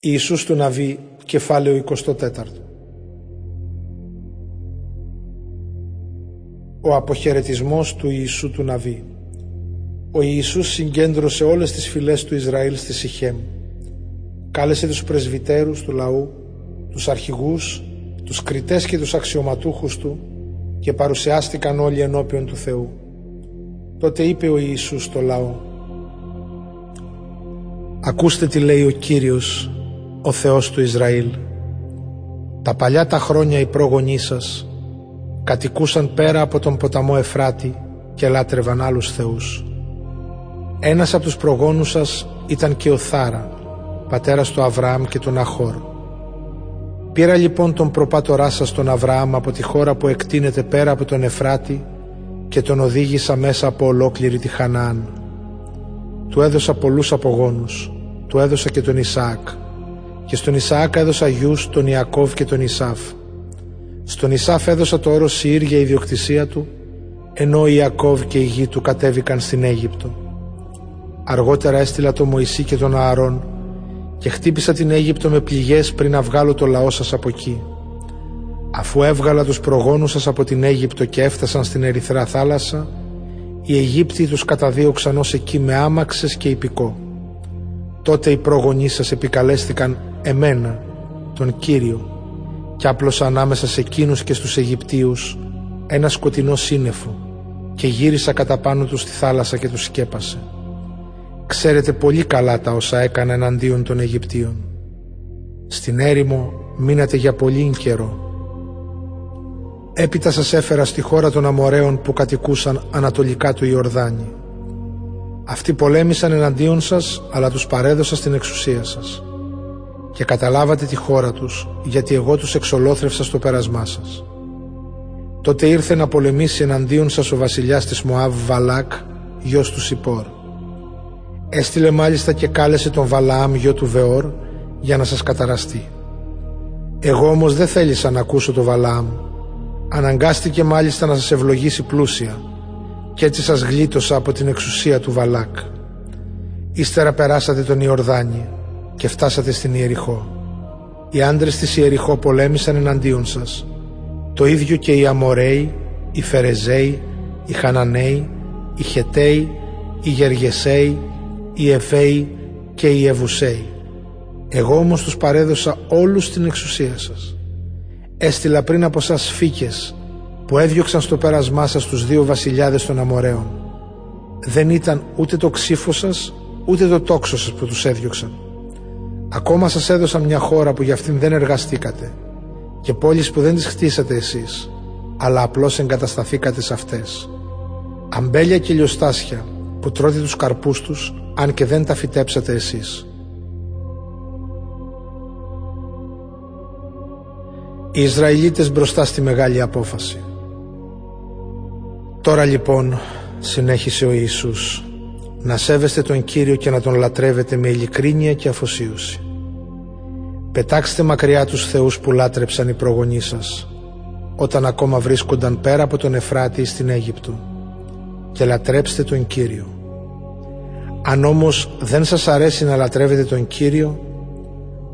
Ιησούς του Ναβί, κεφάλαιο 24 Ο αποχαιρετισμός του Ιησού του Ναβί Ο Ιησούς συγκέντρωσε όλες τις φυλές του Ισραήλ στη Σιχέμ. Κάλεσε τους πρεσβυτέρους του λαού, τους αρχηγούς, τους κριτές και τους αξιωματούχους του και παρουσιάστηκαν όλοι ενώπιον του Θεού. Τότε είπε ο Ιησούς στο λαό «Ακούστε τι λέει ο Κύριος ο Θεός του Ισραήλ. Τα παλιά τα χρόνια οι πρόγονοί σας κατοικούσαν πέρα από τον ποταμό Εφράτη και λάτρευαν άλλους θεούς. Ένας από τους προγόνους σας ήταν και ο Θάρα, πατέρας του Αβραάμ και του Ναχόρ. Πήρα λοιπόν τον προπάτορά σας τον Αβραάμ από τη χώρα που εκτείνεται πέρα από τον Εφράτη και τον οδήγησα μέσα από ολόκληρη τη Χαναάν. Του έδωσα πολλούς απογόνους, του έδωσα και τον Ισαάκ, και στον Ισαάκ έδωσα γιους τον Ιακώβ και τον Ισάφ. Στον Ισάφ έδωσα το όρο Σιήρ για ιδιοκτησία του, ενώ ο Ιακώβ και η γη του κατέβηκαν στην Αίγυπτο. Αργότερα έστειλα τον Μωυσή και τον Ααρών και χτύπησα την Αίγυπτο με πληγές πριν να βγάλω το λαό σας από εκεί. Αφού έβγαλα τους προγόνους σας από την Αίγυπτο και έφτασαν στην Ερυθρά θάλασσα, οι Αιγύπτιοι τους καταδίωξαν ως εκεί με άμαξες και υπηκό. Τότε οι πρόγονοί σας επικαλέστηκαν εμένα, τον Κύριο, και άπλωσα ανάμεσα σε εκείνους και στους Αιγυπτίους ένα σκοτεινό σύννεφο και γύρισα κατά πάνω τους στη θάλασσα και τους σκέπασε. Ξέρετε πολύ καλά τα όσα έκανα εναντίον των Αιγυπτίων. Στην έρημο μείνατε για πολύ καιρό. Έπειτα σας έφερα στη χώρα των Αμοραίων που κατοικούσαν ανατολικά του Ιορδάνη. Αυτοί πολέμησαν εναντίον σας, αλλά τους παρέδωσα στην εξουσία σας και καταλάβατε τη χώρα τους, γιατί εγώ τους εξολόθρευσα στο πέρασμά σας. Τότε ήρθε να πολεμήσει εναντίον σας ο βασιλιάς της Μωάβ Βαλάκ, γιος του Σιπόρ. Έστειλε μάλιστα και κάλεσε τον Βαλαάμ γιο του Βεόρ για να σας καταραστεί. Εγώ όμως δεν θέλησα να ακούσω τον Βαλαάμ. Αναγκάστηκε μάλιστα να σας ευλογήσει πλούσια και έτσι σας γλίτωσα από την εξουσία του Βαλάκ. Ύστερα περάσατε τον Ιορδάνη και φτάσατε στην Ιεριχώ. Οι άντρες της Ιεριχώ πολέμησαν εναντίον σας. Το ίδιο και οι Αμοραίοι, οι Φερεζαίοι, οι Χαναναίοι, οι Χεταίοι, οι Γεργεσαίοι, οι Εφαίοι και οι Ευουσαίοι. Εγώ όμως τους παρέδωσα όλους στην εξουσία σας. Έστειλα πριν από σας φύκες που έδιωξαν στο πέρασμά σας τους δύο βασιλιάδες των Αμοραίων. Δεν ήταν ούτε το ξύφο σας, ούτε το τόξο σας που τους έδιωξαν. Ακόμα σας έδωσαν μια χώρα που για αυτήν δεν εργαστήκατε και πόλεις που δεν τις χτίσατε εσείς, αλλά απλώς εγκατασταθήκατε σε αυτές. Αμπέλια και λιοστάσια που τρώτε τους καρπούς τους, αν και δεν τα φυτέψατε εσείς. Οι Ισραηλίτες μπροστά στη μεγάλη απόφαση. Τώρα λοιπόν, συνέχισε ο Ιησούς, να σέβεστε τον Κύριο και να τον λατρεύετε με ειλικρίνεια και αφοσίωση. Πετάξτε μακριά τους θεούς που λάτρεψαν οι προγονείς σας, όταν ακόμα βρίσκονταν πέρα από τον Εφράτη στην Αίγυπτο, και λατρέψτε τον Κύριο. Αν όμως δεν σας αρέσει να λατρεύετε τον Κύριο,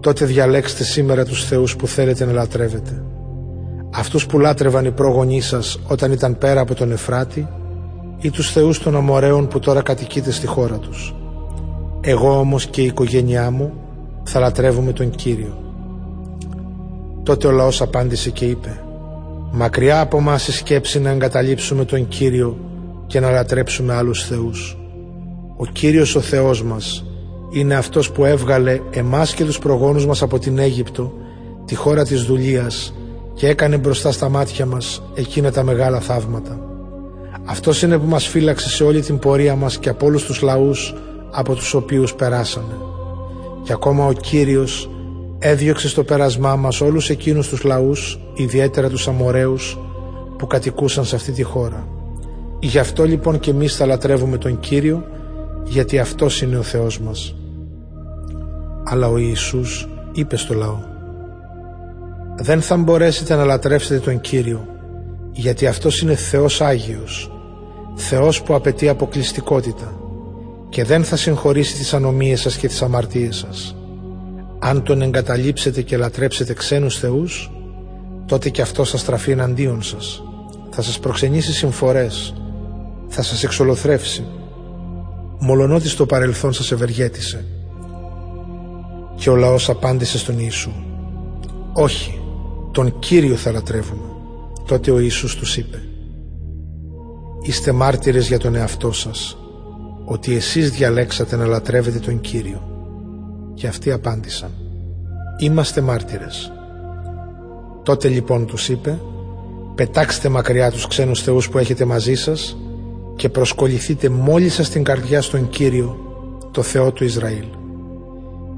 τότε διαλέξτε σήμερα τους θεούς που θέλετε να λατρεύετε. Αυτούς που λάτρευαν οι πρόγονοί σας όταν ήταν πέρα από τον Εφράτη ή τους θεούς των Αμοραίων που τώρα κατοικείτε στη χώρα τους. Εγώ όμως και η οικογένειά μου θα λατρεύουμε τον Κύριο. Τότε ο λαός απάντησε και είπε «Μακριά από μας η σκέψη να εγκαταλείψουμε τον Κύριο και να λατρέψουμε άλλους θεούς. Ο Κύριος ο Θεός μας είναι αυτός που έβγαλε εμάς και τους προγόνους μας από την Αίγυπτο, τη χώρα της δουλείας και έκανε μπροστά στα μάτια μας εκείνα τα μεγάλα θαύματα. Αυτός είναι που μας φύλαξε σε όλη την πορεία μας και από όλους τους λαούς από τους οποίους περάσαμε. Και ακόμα ο Κύριος έδιωξε στο πέρασμά μας όλους εκείνους τους λαούς, ιδιαίτερα τους Αμοραίους, που κατοικούσαν σε αυτή τη χώρα. Γι' αυτό λοιπόν και εμείς θα λατρεύουμε τον Κύριο, γιατί Αυτός είναι ο Θεός μας. Αλλά ο Ιησούς είπε στο λαό «Δεν θα μπορέσετε να λατρεύσετε τον Κύριο, γιατί Αυτός είναι Θεός Άγιος, Θεός που απαιτεί αποκλειστικότητα και δεν θα συγχωρήσει τις ανομίες σας και τις αμαρτίες σας. αν τον εγκαταλείψετε και λατρέψετε ξένους θεούς, τότε και αυτό θα στραφεί εναντίον σας. Θα σας προξενήσει συμφορές, θα σας εξολοθρεύσει, μολονότι στο παρελθόν σας ευεργέτησε. Και ο λαός απάντησε στον Ιησού «Όχι, τον Κύριο θα λατρεύουμε». Τότε ο Ιησούς τους είπε «Είστε μάρτυρες για τον εαυτό σας, ότι εσείς διαλέξατε να λατρεύετε τον Κύριο». Και αυτοί απάντησαν «Είμαστε μάρτυρες». Τότε λοιπόν τους είπε «Πετάξτε μακριά τους ξένους θεούς που έχετε μαζί σας και προσκοληθείτε μόλις σας την καρδιά στον Κύριο, το Θεό του Ισραήλ».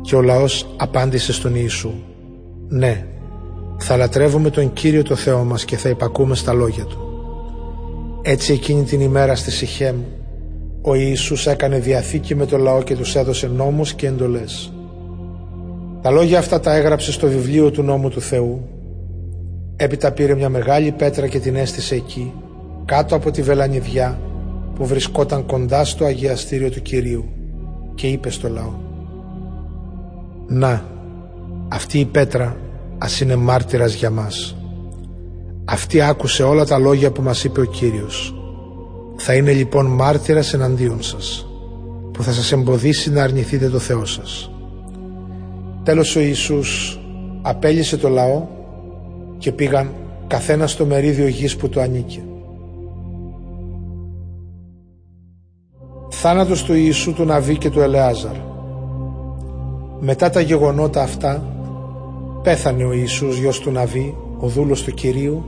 Και ο λαός απάντησε στον Ιησού «Ναι, θα λατρεύουμε τον Κύριο το Θεό μας και θα υπακούμε στα λόγια Του». Έτσι εκείνη την ημέρα στη Σιχέμ ο Ιησούς έκανε διαθήκη με το λαό και τους έδωσε νόμους και εντολές. Τα λόγια αυτά τα έγραψε στο βιβλίο του νόμου του Θεού. Έπειτα πήρε μια μεγάλη πέτρα και την έστησε εκεί, κάτω από τη βελανιδιά που βρισκόταν κοντά στο αγιαστήριο του Κυρίου και είπε στο λαό «Να, αυτή η πέτρα ας είναι μάρτυρας για μας. Αυτή άκουσε όλα τα λόγια που μας είπε ο Κύριος. Θα είναι λοιπόν μάρτυρας εναντίον σας, που θα σας εμποδίσει να αρνηθείτε το Θεό σας». Τέλος ο Ιησούς απέλυσε το λαό και πήγαν καθένα στο μερίδιο γης που το ανήκε. Θάνατος του Ιησού του Ναβί και του Ελεάζαρ Μετά τα γεγονότα αυτά πέθανε ο Ιησούς γιος του Ναβί, ο δούλος του Κυρίου,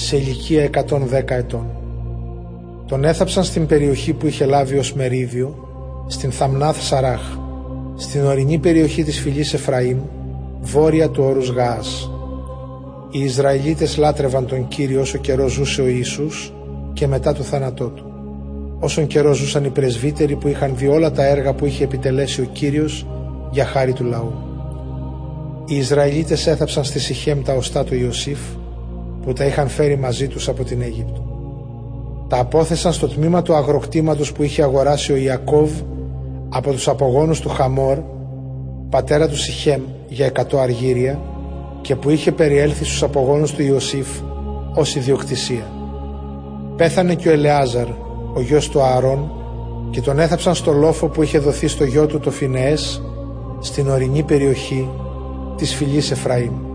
σε ηλικία 110 ετών. Τον έθαψαν στην περιοχή που είχε λάβει ως μερίδιο, στην Θαμνάθ Σαράχ, στην ορεινή περιοχή της φυλής Εφραήμ, βόρεια του όρους Γαάς. Οι Ισραηλίτες λάτρευαν τον Κύριο όσο καιρό ζούσε ο Ιησούς και μετά του θάνατό του. Όσον καιρό ζούσαν οι πρεσβύτεροι που είχαν δει όλα τα έργα που είχε επιτελέσει ο Κύριος για χάρη του λαού. Οι Ισραηλίτες έθαψαν στη Σιχέμ τα οστά του Ιωσήφ που τα είχαν φέρει μαζί τους από την Αίγυπτο. Τα απόθεσαν στο τμήμα του αγροκτήματος που είχε αγοράσει ο Ιακώβ από τους απογόνους του Χαμόρ, πατέρα του Σιχέμ για εκατό αργύρια και που είχε περιέλθει στους απογόνους του Ιωσήφ ως ιδιοκτησία. Πέθανε και ο Ελεάζαρ, ο γιος του Ααρών και τον έθαψαν στο λόφο που είχε δοθεί στο γιο του το Φινεές στην ορεινή περιοχή της φυλής Εφραήμ.